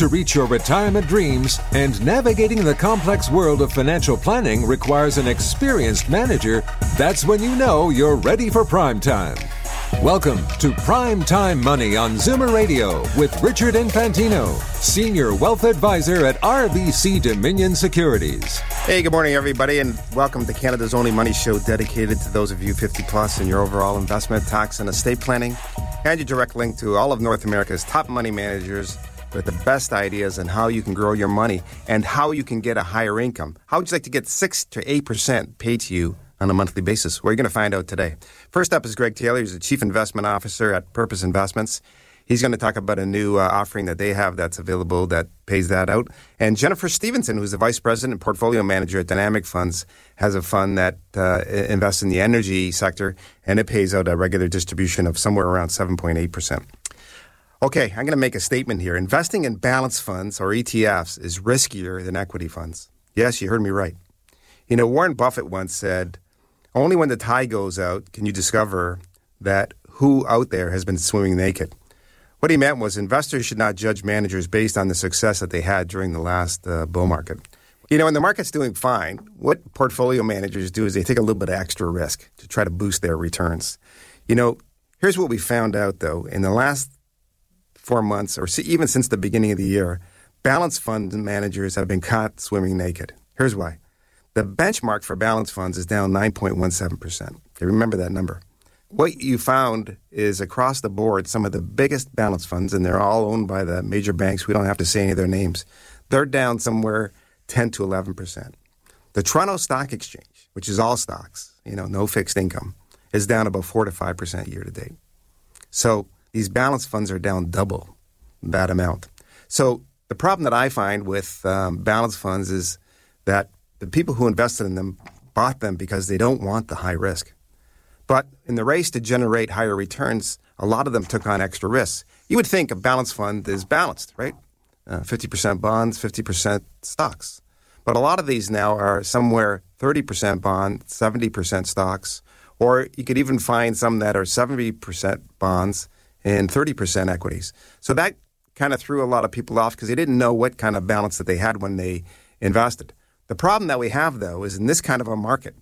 to reach your retirement dreams and navigating the complex world of financial planning requires an experienced manager, that's when you know you're ready for prime time. Welcome to Prime Time Money on Zoomer Radio with Richard Infantino, Senior Wealth Advisor at RBC Dominion Securities. Hey, good morning, everybody, and welcome to Canada's only money show dedicated to those of you 50 plus in your overall investment, tax, and estate planning, and your direct link to all of North America's top money managers with the best ideas on how you can grow your money and how you can get a higher income. How would you like to get 6 to 8% paid to you on a monthly basis? We're going to find out today. First up is Greg Taylor. He's the Chief Investment Officer at Purpose Investments. He's going to talk about a new uh, offering that they have that's available that pays that out. And Jennifer Stevenson, who's the Vice President and Portfolio Manager at Dynamic Funds, has a fund that uh, invests in the energy sector and it pays out a regular distribution of somewhere around 7.8%. Okay, I'm going to make a statement here. Investing in balance funds or ETFs is riskier than equity funds. Yes, you heard me right. You know, Warren Buffett once said, only when the tide goes out can you discover that who out there has been swimming naked. What he meant was investors should not judge managers based on the success that they had during the last uh, bull market. You know, when the market's doing fine, what portfolio managers do is they take a little bit of extra risk to try to boost their returns. You know, here's what we found out though. In the last four months, or even since the beginning of the year, balance fund managers have been caught swimming naked. Here's why. The benchmark for balance funds is down 9.17%. Okay, remember that number. What you found is across the board, some of the biggest balance funds, and they're all owned by the major banks, we don't have to say any of their names, they're down somewhere 10 to 11%. The Toronto Stock Exchange, which is all stocks, you know, no fixed income, is down about 4 to 5% year to date. So these balance funds are down double that amount. So the problem that I find with um, balanced funds is that the people who invested in them bought them because they don't want the high risk. But in the race to generate higher returns, a lot of them took on extra risks. You would think a balanced fund is balanced, right? Uh, 50% bonds, 50% stocks. But a lot of these now are somewhere 30% bond, 70% stocks, or you could even find some that are 70% bonds and 30% equities. So that kind of threw a lot of people off because they didn't know what kind of balance that they had when they invested. The problem that we have, though, is in this kind of a market,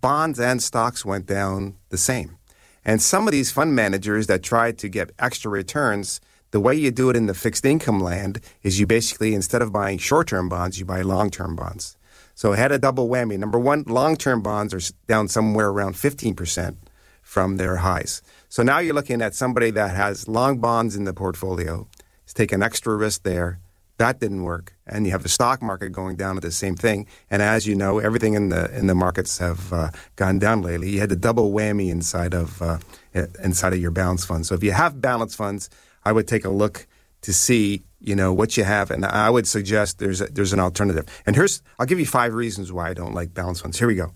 bonds and stocks went down the same. And some of these fund managers that tried to get extra returns, the way you do it in the fixed income land is you basically, instead of buying short term bonds, you buy long term bonds. So it had a double whammy. Number one, long term bonds are down somewhere around 15% from their highs. So now you're looking at somebody that has long bonds in the portfolio, is taking extra risk there. That didn't work, and you have the stock market going down at the same thing. And as you know, everything in the in the markets have uh, gone down lately. You had the double whammy inside of uh, inside of your balance funds. So if you have balance funds, I would take a look to see you know what you have, and I would suggest there's a, there's an alternative. And here's I'll give you five reasons why I don't like balance funds. Here we go.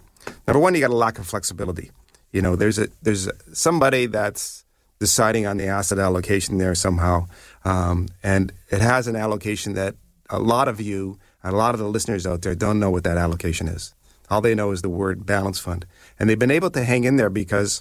Number one, you got a lack of flexibility. You know, there's a there's somebody that's deciding on the asset allocation there somehow, um, and it has an allocation that a lot of you, and a lot of the listeners out there, don't know what that allocation is. All they know is the word balance fund, and they've been able to hang in there because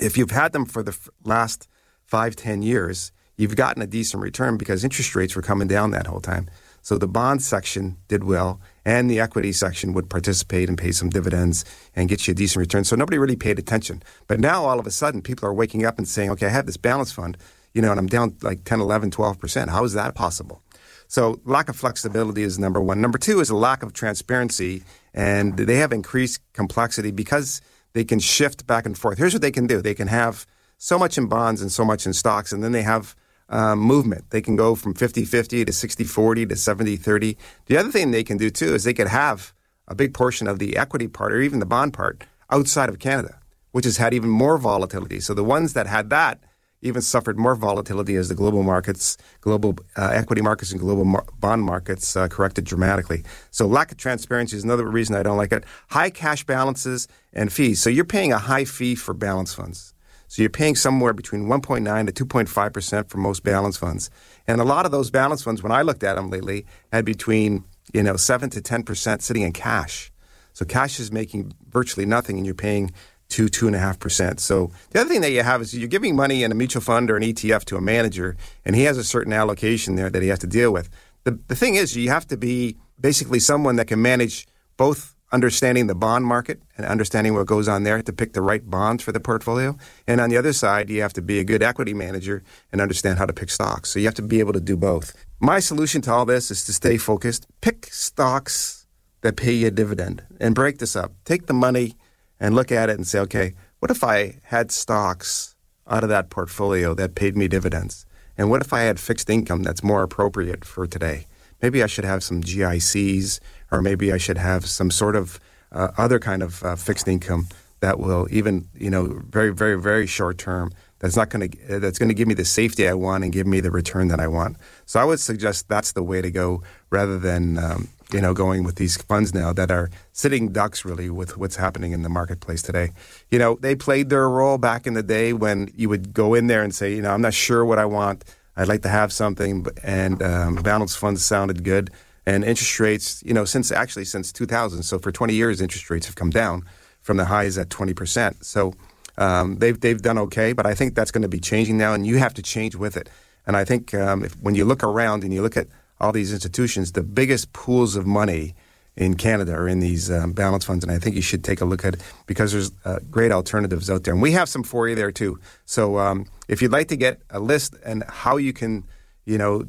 if you've had them for the last five, ten years, you've gotten a decent return because interest rates were coming down that whole time. So the bond section did well, and the equity section would participate and pay some dividends and get you a decent return. So nobody really paid attention. But now all of a sudden, people are waking up and saying, okay, I have this balance fund, you know, and I'm down like 10, 11, 12%. How is that possible? So lack of flexibility is number one. Number two is a lack of transparency, and they have increased complexity because they can shift back and forth. Here's what they can do they can have so much in bonds and so much in stocks, and then they have um, movement. They can go from 50 50 to 60 40 to 70 30. The other thing they can do too is they could have a big portion of the equity part or even the bond part outside of Canada, which has had even more volatility. So the ones that had that, even suffered more volatility as the global markets, global uh, equity markets, and global mar- bond markets uh, corrected dramatically. So, lack of transparency is another reason I don't like it. High cash balances and fees. So, you're paying a high fee for balance funds. So, you're paying somewhere between 1.9 to 2.5% for most balance funds. And a lot of those balance funds, when I looked at them lately, had between you know 7 to 10% sitting in cash. So, cash is making virtually nothing, and you're paying two, two and a half percent. So the other thing that you have is you're giving money in a mutual fund or an ETF to a manager, and he has a certain allocation there that he has to deal with. The, the thing is, you have to be basically someone that can manage both understanding the bond market and understanding what goes on there to pick the right bonds for the portfolio. And on the other side, you have to be a good equity manager and understand how to pick stocks. So you have to be able to do both. My solution to all this is to stay focused, pick stocks that pay you a dividend, and break this up. Take the money and look at it and say, okay, what if I had stocks out of that portfolio that paid me dividends? And what if I had fixed income that's more appropriate for today? Maybe I should have some GICs, or maybe I should have some sort of uh, other kind of uh, fixed income that will even, you know, very, very, very short term. That's not going to that's going to give me the safety I want and give me the return that I want. So I would suggest that's the way to go, rather than um, you know, going with these funds now that are sitting ducks really with what's happening in the marketplace today. You know, they played their role back in the day when you would go in there and say, you know, I'm not sure what I want. I'd like to have something, and um, balanced funds sounded good. And interest rates, you know, since actually since 2000, so for 20 years, interest rates have come down from the highs at 20%. So um, they've they've done okay, but I think that's going to be changing now, and you have to change with it. And I think um, if, when you look around and you look at all these institutions, the biggest pools of money in Canada are in these um, balance funds, and I think you should take a look at it because there's uh, great alternatives out there, and we have some for you there too. So um, if you'd like to get a list and how you can, you know,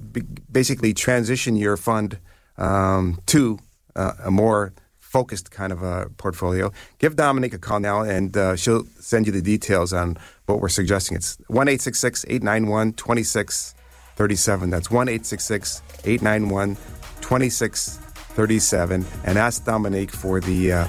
basically transition your fund um, to uh, a more focused kind of a portfolio, give Dominique a call now, and uh, she'll send you the details on what we're suggesting. It's one eight six six eight nine one twenty six. 37. That's 1 891 2637. And ask Dominique for the uh,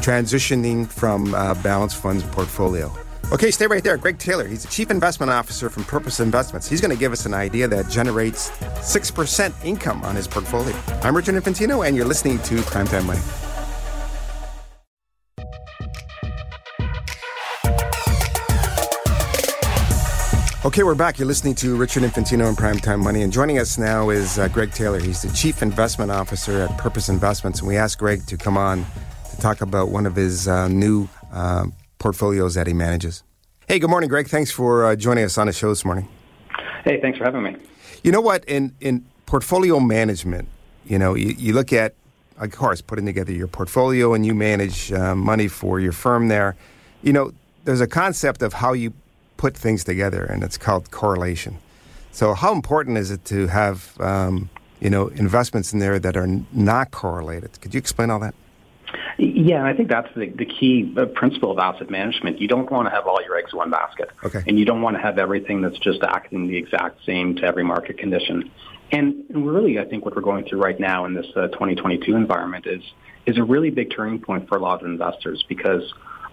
transitioning from uh, Balance Funds portfolio. Okay, stay right there. Greg Taylor, he's the Chief Investment Officer from Purpose Investments. He's going to give us an idea that generates 6% income on his portfolio. I'm Richard Infantino, and you're listening to Primetime Money. Okay, we're back. You're listening to Richard Infantino and Primetime Money, and joining us now is uh, Greg Taylor. He's the Chief Investment Officer at Purpose Investments, and we asked Greg to come on to talk about one of his uh, new uh, portfolios that he manages. Hey, good morning, Greg. Thanks for uh, joining us on the show this morning. Hey, thanks for having me. You know what? In in portfolio management, you know, you, you look at, of course, putting together your portfolio, and you manage uh, money for your firm there. You know, there's a concept of how you put things together, and it's called correlation. So, how important is it to have um, you know investments in there that are not correlated? Could you explain all that? Yeah, and I think that's the, the key uh, principle of asset management. You don't want to have all your eggs in one basket. Okay. And you don't want to have everything that's just acting the exact same to every market condition. And really, I think what we're going through right now in this uh, 2022 environment is is a really big turning point for a lot of investors because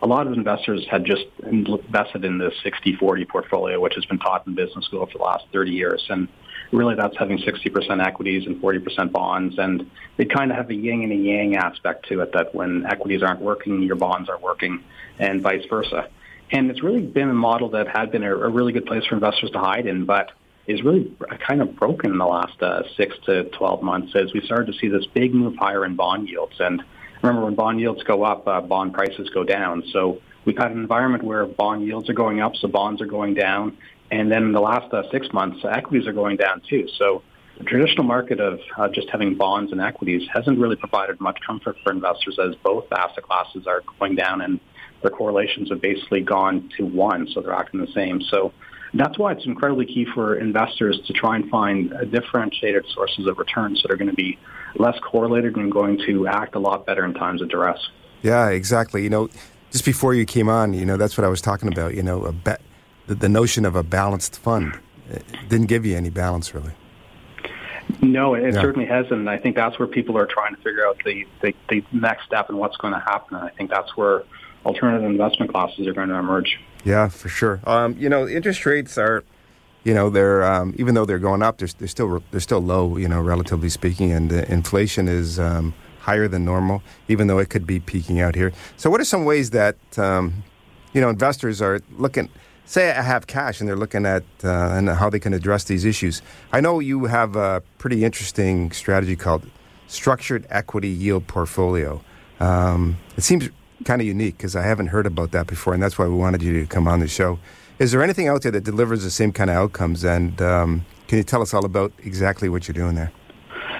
a lot of investors had just invested in this 60-40 portfolio, which has been taught in business school for the last 30 years. And really that's having 60% equities and 40% bonds. And they kind of have a yin and a yang aspect to it that when equities aren't working, your bonds are working and vice versa. And it's really been a model that had been a, a really good place for investors to hide in, but is really kind of broken in the last uh, six to 12 months as we started to see this big move higher in bond yields. And remember when bond yields go up, uh, bond prices go down. So we've had an environment where bond yields are going up, so bonds are going down. And then in the last uh, six months, equities are going down too. So the traditional market of uh, just having bonds and equities hasn't really provided much comfort for investors as both asset classes are going down and their correlations have basically gone to one, so they're acting the same. So that's why it's incredibly key for investors to try and find differentiated sources of returns that are going to be less correlated and going to act a lot better in times of duress. Yeah, exactly. You know, just before you came on, you know, that's what I was talking about. You know, ba- the, the, notion of a balanced fund it didn't give you any balance, really. No, it yeah. certainly hasn't. I think that's where people are trying to figure out the, the, the next step and what's going to happen. And I think that's where alternative investment classes are going to emerge. Yeah, for sure. Um, you know, interest rates are you know, they're um, even though they're going up, they're, they're still they're still low, you know, relatively speaking, and uh, inflation is um, higher than normal, even though it could be peaking out here. So, what are some ways that um, you know investors are looking? Say I have cash and they're looking at uh, and how they can address these issues. I know you have a pretty interesting strategy called structured equity yield portfolio. Um, it seems kind of unique because I haven't heard about that before, and that's why we wanted you to come on the show. Is there anything out there that delivers the same kind of outcomes? And um, can you tell us all about exactly what you're doing there?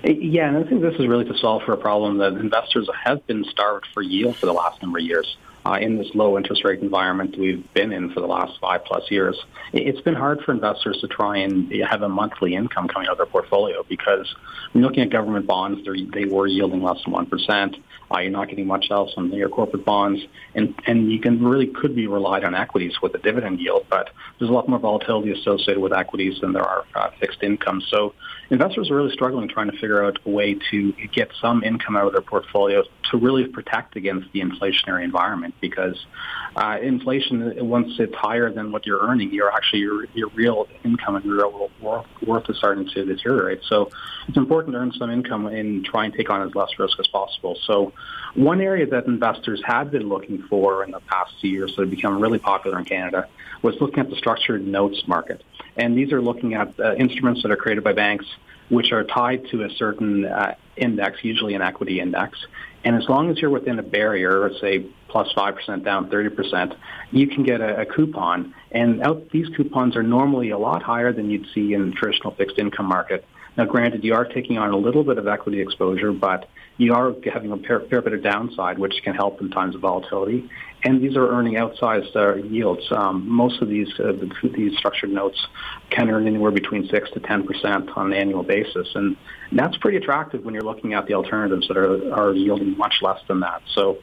Yeah, and I think this is really to solve for a problem that investors have been starved for yield for the last number of years. Uh, in this low interest rate environment we've been in for the last five plus years, it's been hard for investors to try and have a monthly income coming out of their portfolio because when looking at government bonds, they were yielding less than 1%. Uh, you're not getting much else on your corporate bonds, and and you can really could be relied on equities with a dividend yield, but there's a lot more volatility associated with equities than there are uh, fixed income. So investors are really struggling trying to figure out a way to get some income out of their portfolio to really protect against the inflationary environment because uh, inflation, once it's higher than what you're earning, you're actually your, your real income and real worth is starting to deteriorate. So it's important to earn some income and try and take on as less risk as possible. So one area that investors have been looking for in the past few years that have become really popular in Canada was looking at the structured notes market. And these are looking at uh, instruments that are created by banks which are tied to a certain uh, index, usually an equity index. And as long as you're within a barrier, say plus 5% down 30%, you can get a, a coupon. And out, these coupons are normally a lot higher than you'd see in the traditional fixed income market. Now, granted, you are taking on a little bit of equity exposure, but you are having a fair, fair bit of downside, which can help in times of volatility. And these are earning outsized uh, yields. Um, most of these uh, these structured notes can earn anywhere between six to ten percent on an annual basis, and that's pretty attractive when you're looking at the alternatives that are are yielding much less than that. So,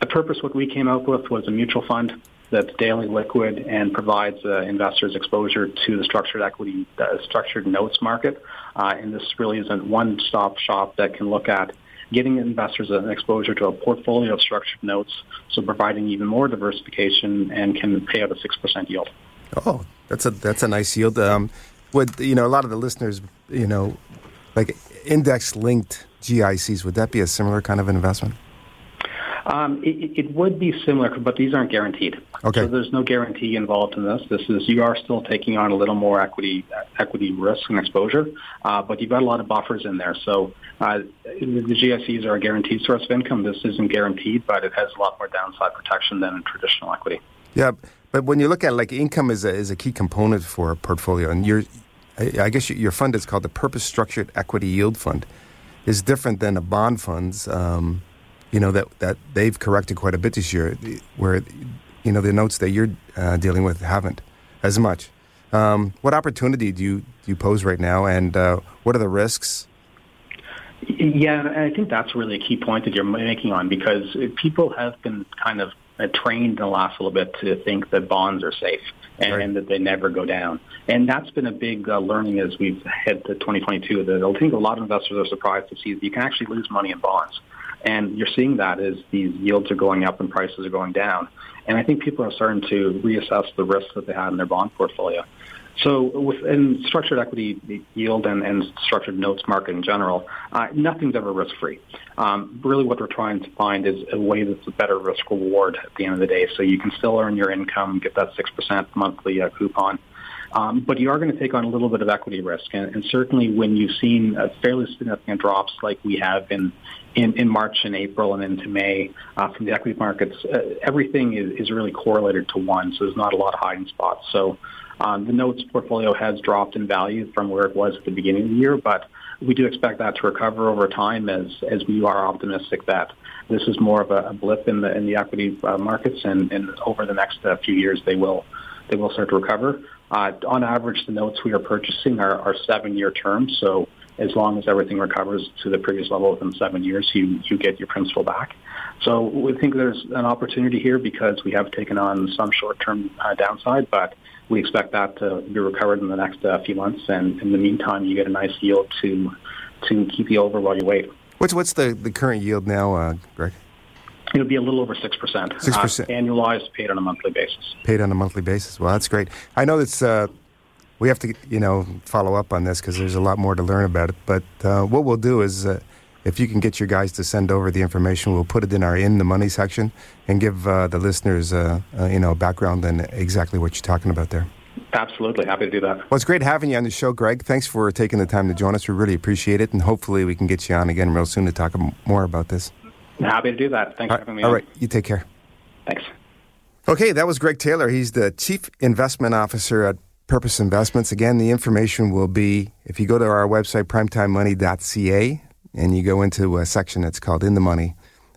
the purpose what we came up with was a mutual fund that's daily liquid and provides uh, investors exposure to the structured equity, uh, structured notes market. Uh, and this really is a one-stop shop that can look at getting investors an exposure to a portfolio of structured notes, so providing even more diversification and can pay out a six percent yield. Oh, that's a that's a nice yield. Um, would you know a lot of the listeners, you know, like index linked GICs? Would that be a similar kind of investment? Um, it, it, would be similar, but these aren't guaranteed. Okay. So there's no guarantee involved in this. This is you are still taking on a little more equity equity risk and exposure, uh, but you've got a lot of buffers in there. So uh, the GICs are a guaranteed source of income. This isn't guaranteed, but it has a lot more downside protection than a traditional equity. Yeah, but when you look at like income is a, is a key component for a portfolio, and your I guess your fund is called the Purpose Structured Equity Yield Fund, is different than a bond funds. Um, you know that that they've corrected quite a bit this year, where you know the notes that you're uh, dealing with haven't as much. Um, what opportunity do you do you pose right now, and uh, what are the risks? Yeah, and I think that's really a key point that you're making on because people have been kind of uh, trained in the last little bit to think that bonds are safe and, right. and that they never go down. And that's been a big uh, learning as we've head to 2022. That I think a lot of investors are surprised to see that you can actually lose money in bonds. And you're seeing that as these yields are going up and prices are going down. And I think people are starting to reassess the risks that they had in their bond portfolio. So within structured equity yield and, and structured notes market in general, uh, nothing's ever risk-free. Um, really what we're trying to find is a way that's a better risk reward at the end of the day. So you can still earn your income, get that 6% monthly uh, coupon, um, but you are going to take on a little bit of equity risk. And, and certainly when you've seen uh, fairly significant drops like we have in, in, in March and April and into May uh, from the equity markets, uh, everything is, is really correlated to one. So there's not a lot of hiding spots. So um, the notes portfolio has dropped in value from where it was at the beginning of the year, but we do expect that to recover over time as, as we are optimistic that this is more of a, a blip in the in the equity uh, markets, and, and over the next uh, few years they will they will start to recover. Uh, on average, the notes we are purchasing are, are seven-year terms, so as long as everything recovers to the previous level within seven years, you, you get your principal back. So we think there's an opportunity here because we have taken on some short-term uh, downside, but we expect that to be recovered in the next uh, few months. And in the meantime, you get a nice yield to to keep you over while you wait. What's what's the, the current yield now, uh, Greg? It'll be a little over 6%. Six percent uh, annualized, paid on a monthly basis. Paid on a monthly basis. Well, that's great. I know it's uh, we have to, you know, follow up on this because there's a lot more to learn about it. But uh, what we'll do is, uh, if you can get your guys to send over the information, we'll put it in our in the money section and give uh, the listeners, uh, uh, you know, background on exactly what you're talking about there. Absolutely, happy to do that. Well, it's great having you on the show, Greg. Thanks for taking the time to join us. We really appreciate it, and hopefully we can get you on again real soon to talk more about this. Happy to do that. Thanks all, for having me. All on. right, you take care. Thanks. Okay, that was Greg Taylor. He's the Chief Investment Officer at Purpose Investments. Again, the information will be if you go to our website, primetimemoney.ca, and you go into a section that's called In the Money,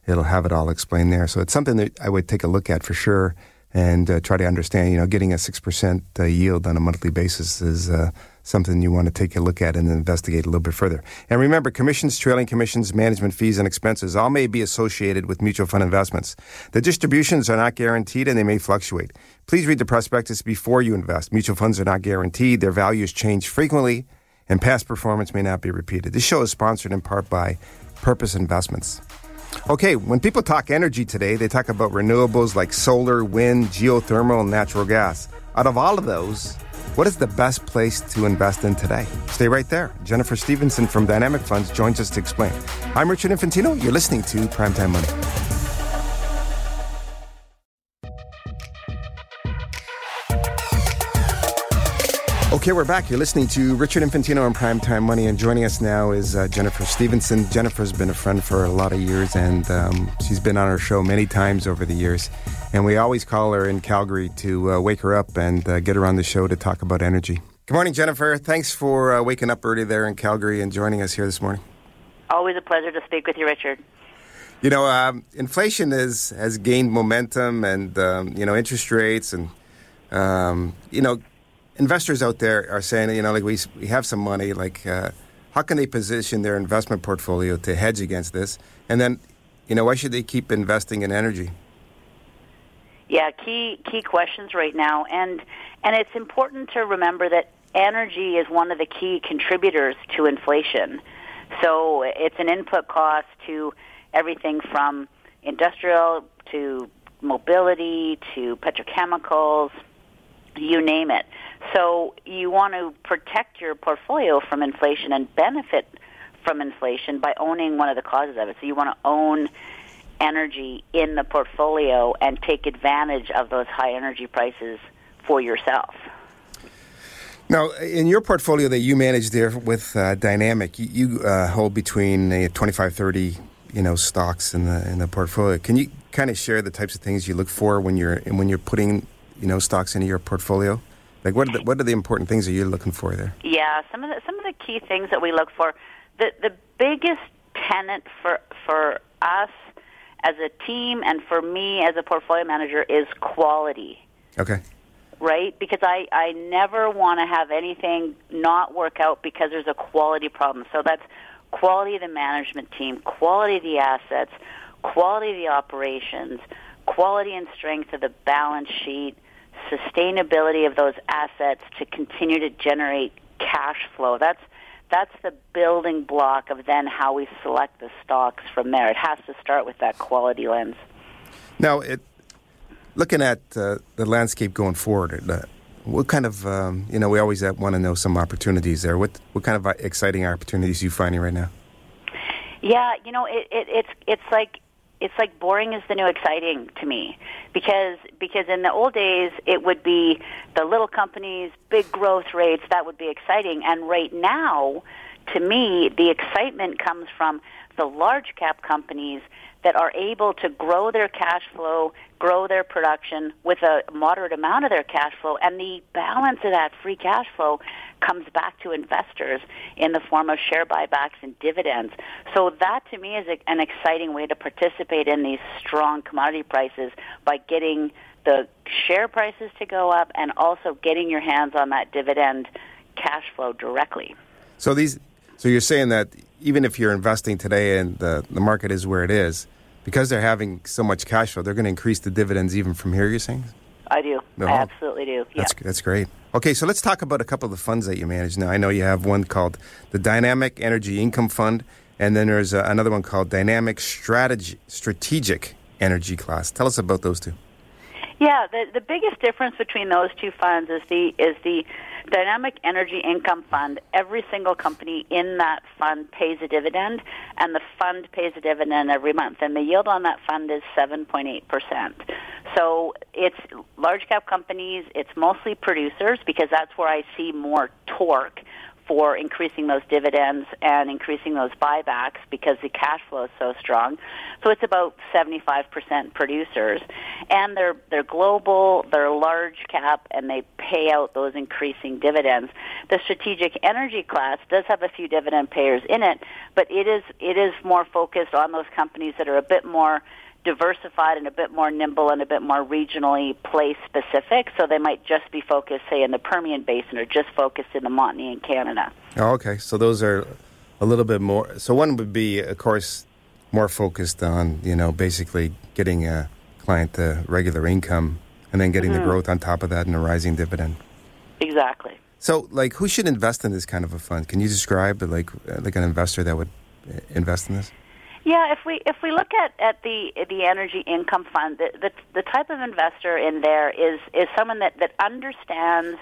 it'll have it all explained there. So it's something that I would take a look at for sure and uh, try to understand. You know, getting a 6% uh, yield on a monthly basis is uh, something you want to take a look at and investigate a little bit further. And remember, commissions, trailing commissions, management fees, and expenses all may be associated with mutual fund investments. The distributions are not guaranteed and they may fluctuate. Please read the prospectus before you invest. Mutual funds are not guaranteed, their values change frequently, and past performance may not be repeated. This show is sponsored in part by Purpose Investments. Okay, when people talk energy today, they talk about renewables like solar, wind, geothermal, and natural gas. Out of all of those, what is the best place to invest in today? Stay right there. Jennifer Stevenson from Dynamic Funds joins us to explain. I'm Richard Infantino. You're listening to Primetime Money. Okay, we're back. You're listening to Richard Infantino on Primetime Money, and joining us now is uh, Jennifer Stevenson. Jennifer's been a friend for a lot of years, and um, she's been on our show many times over the years. And we always call her in Calgary to uh, wake her up and uh, get her on the show to talk about energy. Good morning, Jennifer. Thanks for uh, waking up early there in Calgary and joining us here this morning. Always a pleasure to speak with you, Richard. You know, um, inflation is, has gained momentum, and um, you know, interest rates, and um, you know, investors out there are saying, you know, like we we have some money, like uh, how can they position their investment portfolio to hedge against this? And then, you know, why should they keep investing in energy? Yeah, key key questions right now, and and it's important to remember that energy is one of the key contributors to inflation. So it's an input cost to everything from industrial to mobility to petrochemicals, you name it. So you want to protect your portfolio from inflation and benefit from inflation by owning one of the causes of it. So you want to own energy in the portfolio and take advantage of those high energy prices for yourself. Now, in your portfolio that you manage there with uh, Dynamic, you, you uh, hold between uh, 25, 30, you know, stocks in the in the portfolio. Can you kind of share the types of things you look for when you're when you're putting, you know, stocks into your portfolio? Like, what are the, what are the important things that you're looking for there? Yeah, some of the some of the key things that we look for. The the biggest tenet for for us as a team and for me as a portfolio manager is quality. Okay. Right? Because I I never want to have anything not work out because there's a quality problem. So that's quality of the management team, quality of the assets, quality of the operations, quality and strength of the balance sheet sustainability of those assets to continue to generate cash flow. That's that's the building block of then how we select the stocks from there. It has to start with that quality lens. Now, it, looking at uh, the landscape going forward, uh, what kind of um, you know we always want to know some opportunities there. What what kind of uh, exciting opportunities are you finding right now? Yeah, you know, it, it, it's it's like it's like boring is the new exciting to me. Because because in the old days it would be the little companies big growth rates that would be exciting. And right now to me the excitement comes from the large cap companies that are able to grow their cash flow, grow their production with a moderate amount of their cash flow, and the balance of that free cash flow comes back to investors in the form of share buybacks and dividends. So that to me is an exciting way to participate in these strong commodity prices by getting the share prices to go up and also getting your hands on that dividend cash flow directly. So these so you're saying that even if you're investing today and the, the market is where it is, because they're having so much cash flow, they're going to increase the dividends even from here, you're saying? I do. No. I absolutely do. That's, that's great. Okay, so let's talk about a couple of the funds that you manage now. I know you have one called the Dynamic Energy Income Fund, and then there's uh, another one called Dynamic Strategy, Strategic Energy Class. Tell us about those two. Yeah, the the biggest difference between those two funds is the is the Dynamic Energy Income Fund. Every single company in that fund pays a dividend, and the fund pays a dividend every month, and the yield on that fund is seven point eight percent. So it's large cap companies. It's mostly producers because that's where I see more torque for increasing those dividends and increasing those buybacks because the cash flow is so strong. So it's about 75% producers. And they're, they're global, they're large cap, and they pay out those increasing dividends. The strategic energy class does have a few dividend payers in it, but it is, it is more focused on those companies that are a bit more diversified and a bit more nimble and a bit more regionally place specific. So they might just be focused, say, in the Permian Basin or just focused in the Montney in Canada. Oh, okay. So those are a little bit more. So one would be, of course, more focused on, you know, basically getting a client the regular income and then getting mm-hmm. the growth on top of that and a rising dividend. Exactly. So, like, who should invest in this kind of a fund? Can you describe, like, like an investor that would uh, invest in this? Yeah, if we if we look at, at the the energy income fund, the, the the type of investor in there is is someone that, that understands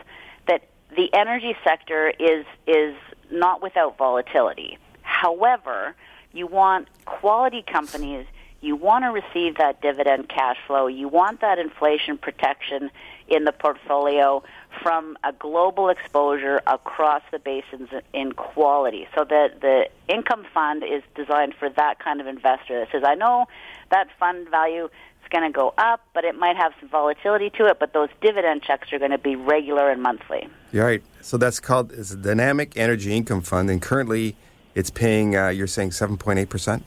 that the energy sector is is not without volatility. However, you want quality companies. You want to receive that dividend cash flow. You want that inflation protection in the portfolio from a global exposure across the basins in quality. So the the income fund is designed for that kind of investor that says, I know that fund value is going to go up, but it might have some volatility to it, but those dividend checks are going to be regular and monthly. You're right. So that's called it's a dynamic energy income fund, and currently it's paying. Uh, you're saying seven point eight percent.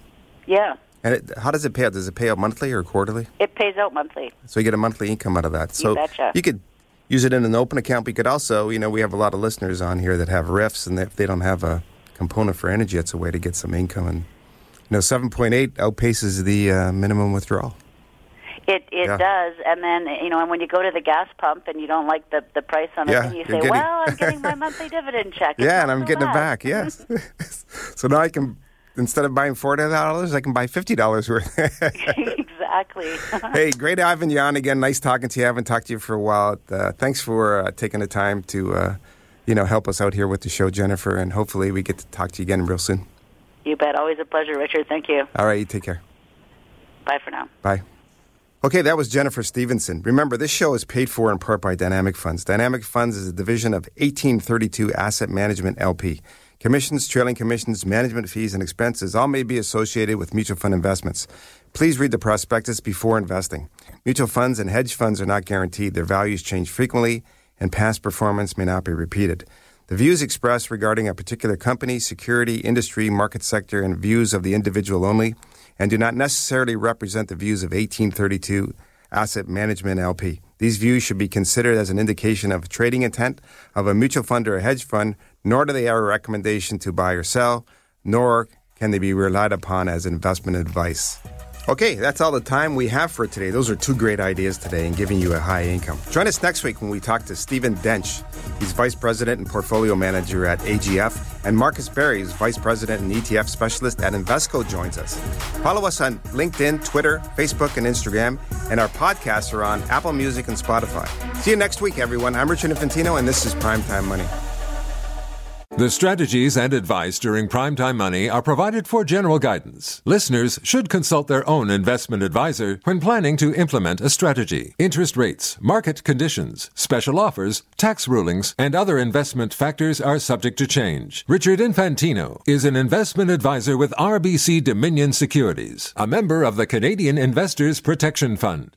Yeah. And it, how does it pay out? Does it pay out monthly or quarterly? It pays out monthly. So you get a monthly income out of that. So you, betcha. you could use it in an open account. We could also, you know, we have a lot of listeners on here that have RRIFs, and if they don't have a component for energy, it's a way to get some income. And you know, seven point eight outpaces the uh, minimum withdrawal. It it yeah. does, and then you know, and when you go to the gas pump and you don't like the the price on yeah, it, you say, getting... "Well, I'm getting my monthly dividend check." yeah, and I'm so getting bad. it back. Yes. so now I can instead of buying forty dollars, I can buy fifty dollars worth. exactly. hey, great having you on again. Nice talking to you. I haven't talked to you for a while. Uh, thanks for uh, taking the time to, uh, you know, help us out here with the show, Jennifer. And hopefully we get to talk to you again real soon. You bet. Always a pleasure, Richard. Thank you. All right. You take care. Bye for now. Bye. Okay, that was Jennifer Stevenson. Remember, this show is paid for in part by Dynamic Funds. Dynamic Funds is a division of 1832 Asset Management LP. Commissions, trailing commissions, management fees, and expenses all may be associated with mutual fund investments. Please read the prospectus before investing. Mutual funds and hedge funds are not guaranteed. Their values change frequently, and past performance may not be repeated. The views expressed regarding a particular company, security, industry, market sector, and views of the individual only, and do not necessarily represent the views of 1832 Asset Management LP. These views should be considered as an indication of trading intent of a mutual fund or a hedge fund nor do they have a recommendation to buy or sell, nor can they be relied upon as investment advice. Okay, that's all the time we have for today. Those are two great ideas today in giving you a high income. Join us next week when we talk to Stephen Duench. He's Vice President and Portfolio Manager at AGF, and Marcus Berry is Vice President and ETF Specialist at Invesco joins us. Follow us on LinkedIn, Twitter, Facebook, and Instagram, and our podcasts are on Apple Music and Spotify. See you next week, everyone. I'm Richard Infantino, and this is Primetime Money. The strategies and advice during Primetime Money are provided for general guidance. Listeners should consult their own investment advisor when planning to implement a strategy. Interest rates, market conditions, special offers, tax rulings, and other investment factors are subject to change. Richard Infantino is an investment advisor with RBC Dominion Securities, a member of the Canadian Investors Protection Fund.